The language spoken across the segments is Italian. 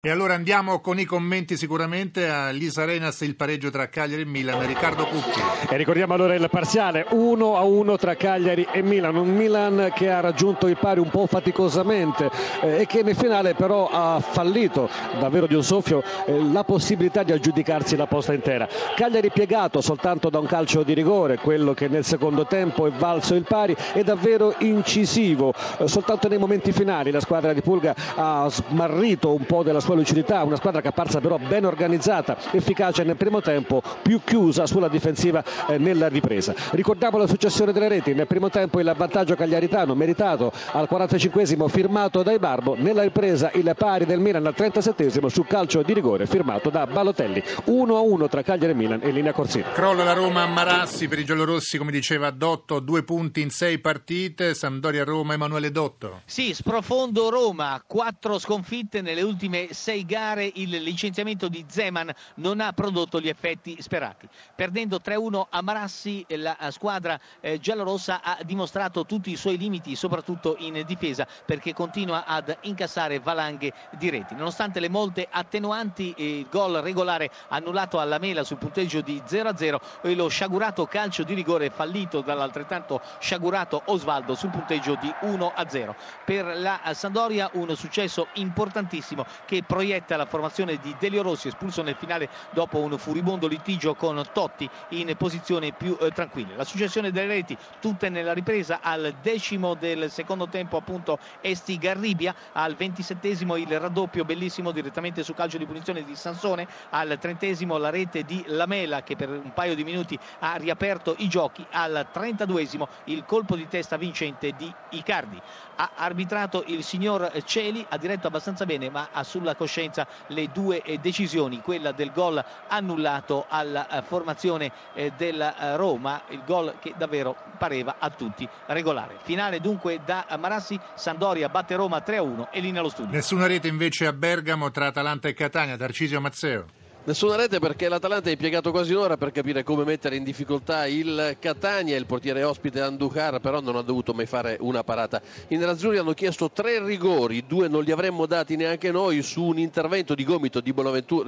E allora andiamo con i commenti sicuramente a Lisa Renas il pareggio tra Cagliari e Milan, Riccardo Cucchi. E ricordiamo allora il parziale 1 a 1 tra Cagliari e Milan, un Milan che ha raggiunto il pari un po' faticosamente eh, e che nel finale però ha fallito davvero di un soffio eh, la possibilità di aggiudicarsi la posta intera. Cagliari piegato soltanto da un calcio di rigore, quello che nel secondo tempo è valso il pari, è davvero incisivo, eh, soltanto nei momenti finali la squadra di Pulga ha smarrito un po' della sua lucidità, una squadra che è apparsa però ben organizzata, efficace nel primo tempo, più chiusa sulla difensiva eh, nella ripresa. Ricordiamo la successione delle reti, nel primo tempo il vantaggio cagliaritano meritato al 45esimo firmato da Ibarbo, nella ripresa il pari del Milan al 37esimo su calcio di rigore firmato da Balotelli. 1-1 tra Cagliari e Milan e linea Corsini. Crolla la Roma a Marassi per i giallorossi, come diceva Dotto, due punti in sei partite, Sampdoria Roma, Emanuele Dotto. Sì, sprofondo Roma, quattro sconfitte nelle ultime sei gare il licenziamento di Zeman non ha prodotto gli effetti sperati. Perdendo 3-1 a Marassi la squadra eh, giallorossa ha dimostrato tutti i suoi limiti, soprattutto in difesa, perché continua ad incassare valanghe di reti. Nonostante le molte attenuanti, il gol regolare annullato alla Mela sul punteggio di 0-0 e lo sciagurato calcio di rigore fallito dall'altrettanto sciagurato Osvaldo sul punteggio di 1-0. Per la Sandoria un successo importantissimo che proietta la formazione di Delio Rossi espulso nel finale dopo un furibondo litigio con Totti in posizione più eh, tranquilla. La successione delle reti tutte nella ripresa al decimo del secondo tempo appunto Esti Garribia, al ventisettesimo il raddoppio bellissimo direttamente su calcio di punizione di Sansone, al trentesimo la rete di Lamela che per un paio di minuti ha riaperto i giochi, al trentaduesimo il colpo di testa vincente di Icardi. Ha arbitrato il signor Celi, ha diretto abbastanza bene ma ha sulla coscienza le due eh, decisioni, quella del gol annullato alla eh, formazione eh, della Roma, il gol che davvero pareva a tutti regolare. Finale dunque da Marassi, Sandoria batte Roma 3-1 e linea allo studio. Nessuna rete invece a Bergamo tra Atalanta e Catania, Tarcisio Mazzeo. Nessuna rete perché l'Atalanta è impiegato quasi un'ora per capire come mettere in difficoltà il Catania, il portiere ospite Andujar però non ha dovuto mai fare una parata. I nerazzurri hanno chiesto tre rigori, due non li avremmo dati neanche noi su un intervento di gomito di,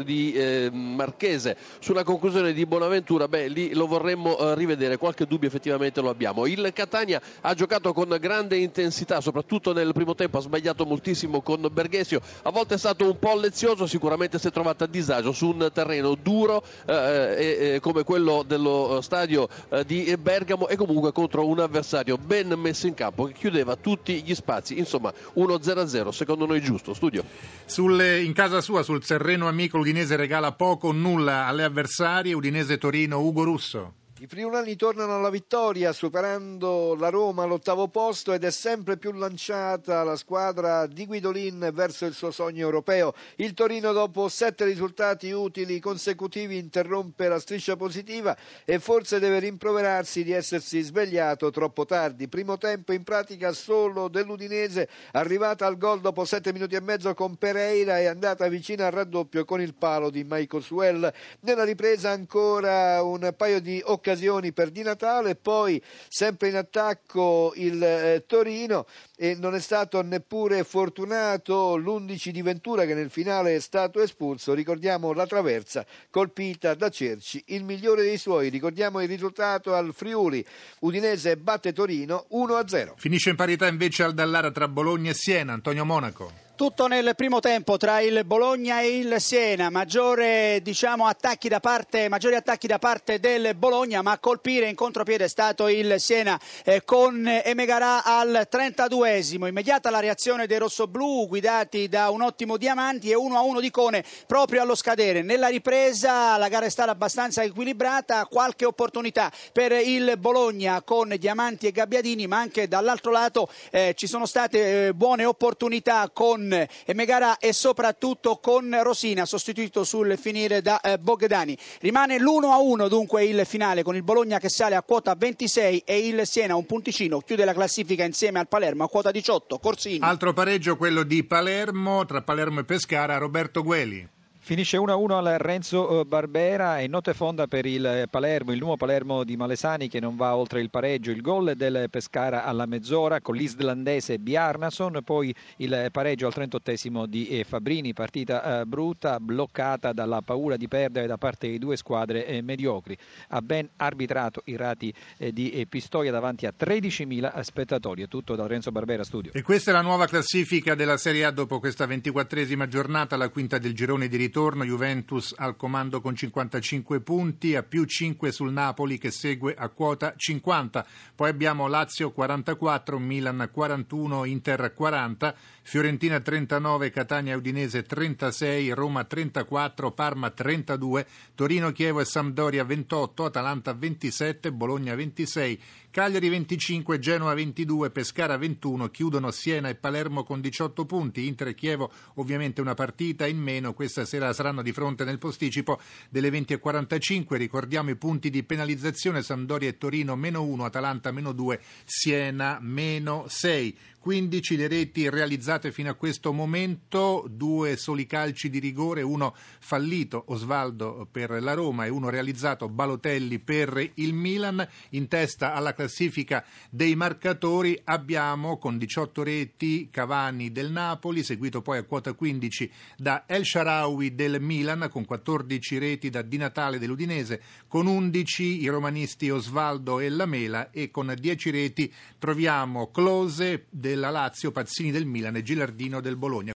di eh, Marchese. Sulla conclusione di Bonaventura, beh lì lo vorremmo eh, rivedere, qualche dubbio effettivamente lo abbiamo. Il Catania ha giocato con grande intensità, soprattutto nel primo tempo. Ha sbagliato moltissimo con Berghesio, a volte è stato un po' lezioso, sicuramente si è trovato a disagio su un terreno duro eh, eh, come quello dello stadio eh, di Bergamo e comunque contro un avversario ben messo in campo che chiudeva tutti gli spazi. Insomma, 1-0-0 secondo noi giusto. Studio. Sulle, in casa sua, sul terreno amico, l'Udinese regala poco o nulla alle avversarie. Udinese Torino, Ugo Russo. I friulani tornano alla vittoria superando la Roma all'ottavo posto ed è sempre più lanciata la squadra di Guidolin verso il suo sogno europeo. Il Torino dopo sette risultati utili consecutivi interrompe la striscia positiva e forse deve rimproverarsi di essersi svegliato troppo tardi. Primo tempo in pratica solo dell'Udinese arrivata al gol dopo sette minuti e mezzo con Pereira e andata vicina al raddoppio con il palo di Michael Suell. Nella ripresa ancora un paio di occasioni occasioni per Di Natale, poi sempre in attacco il eh, Torino e non è stato neppure fortunato l'11 di Ventura che nel finale è stato espulso, ricordiamo la traversa colpita da Cerci, il migliore dei suoi, ricordiamo il risultato al Friuli, Udinese batte Torino 1-0. Finisce in parità invece al Dallara tra Bologna e Siena, Antonio Monaco. Tutto nel primo tempo tra il Bologna e il Siena, Maggiore, diciamo, attacchi parte, maggiori attacchi da parte del Bologna, ma a colpire in contropiede è stato il Siena eh, con Emegarà al 32esimo. Immediata la reazione dei rossoblù guidati da un ottimo Diamanti e 1-1 di Cone proprio allo scadere. Nella ripresa la gara è stata abbastanza equilibrata, qualche opportunità per il Bologna con Diamanti e Gabbiadini, ma anche dall'altro lato eh, ci sono state eh, buone opportunità con con Megara e soprattutto con Rosina, sostituito sul finire da eh, Bogdani. Rimane l'1-1 dunque il finale con il Bologna che sale a quota 26 e il Siena un punticino chiude la classifica insieme al Palermo a quota 18. Corsini. Altro pareggio quello di Palermo, tra Palermo e Pescara, Roberto Gueli. Finisce 1-1 al Renzo eh, Barbera e notte fonda per il Palermo, il nuovo Palermo di Malesani che non va oltre il pareggio. Il gol del Pescara alla mezz'ora con l'islandese Bjarnason, poi il pareggio al 38 di eh, Fabrini, partita eh, brutta, bloccata dalla paura di perdere da parte di due squadre mediocri. Ha ben arbitrato i rati di Pistoia davanti a 13.000 spettatori. È tutto da Renzo Barbera Studio. E questa è la nuova classifica della Serie A dopo questa ventiquattresima giornata, la quinta del girone di ritorno ritorno, Juventus al comando con 55 punti, a più 5 sul Napoli che segue a quota 50. Poi abbiamo Lazio 44, Milan 41, Inter 40, Fiorentina 39, Catania Udinese 36, Roma 34, Parma 32, Torino, Chievo e Sampdoria 28, Atalanta 27, Bologna 26, Cagliari 25, Genoa 22, Pescara 21, chiudono Siena e Palermo con 18 punti, Inter e Chievo ovviamente una partita in meno, questa sera saranno di fronte nel posticipo delle 20.45, ricordiamo i punti di penalizzazione, Sampdoria e Torino meno 1, Atalanta meno 2, Siena meno 6. 15 le reti realizzate fino a questo momento, due soli calci di rigore, uno fallito Osvaldo per la Roma e uno realizzato Balotelli per il Milan. In testa alla classifica dei marcatori abbiamo con 18 reti Cavani del Napoli, seguito poi a quota 15 da El Sharawi del Milan con 14 reti da Di Natale dell'Udinese, con 11 i romanisti Osvaldo e Lamela e con 10 reti troviamo Close del della Lazio, Pazzini del Milan e Gilardino del Bologna.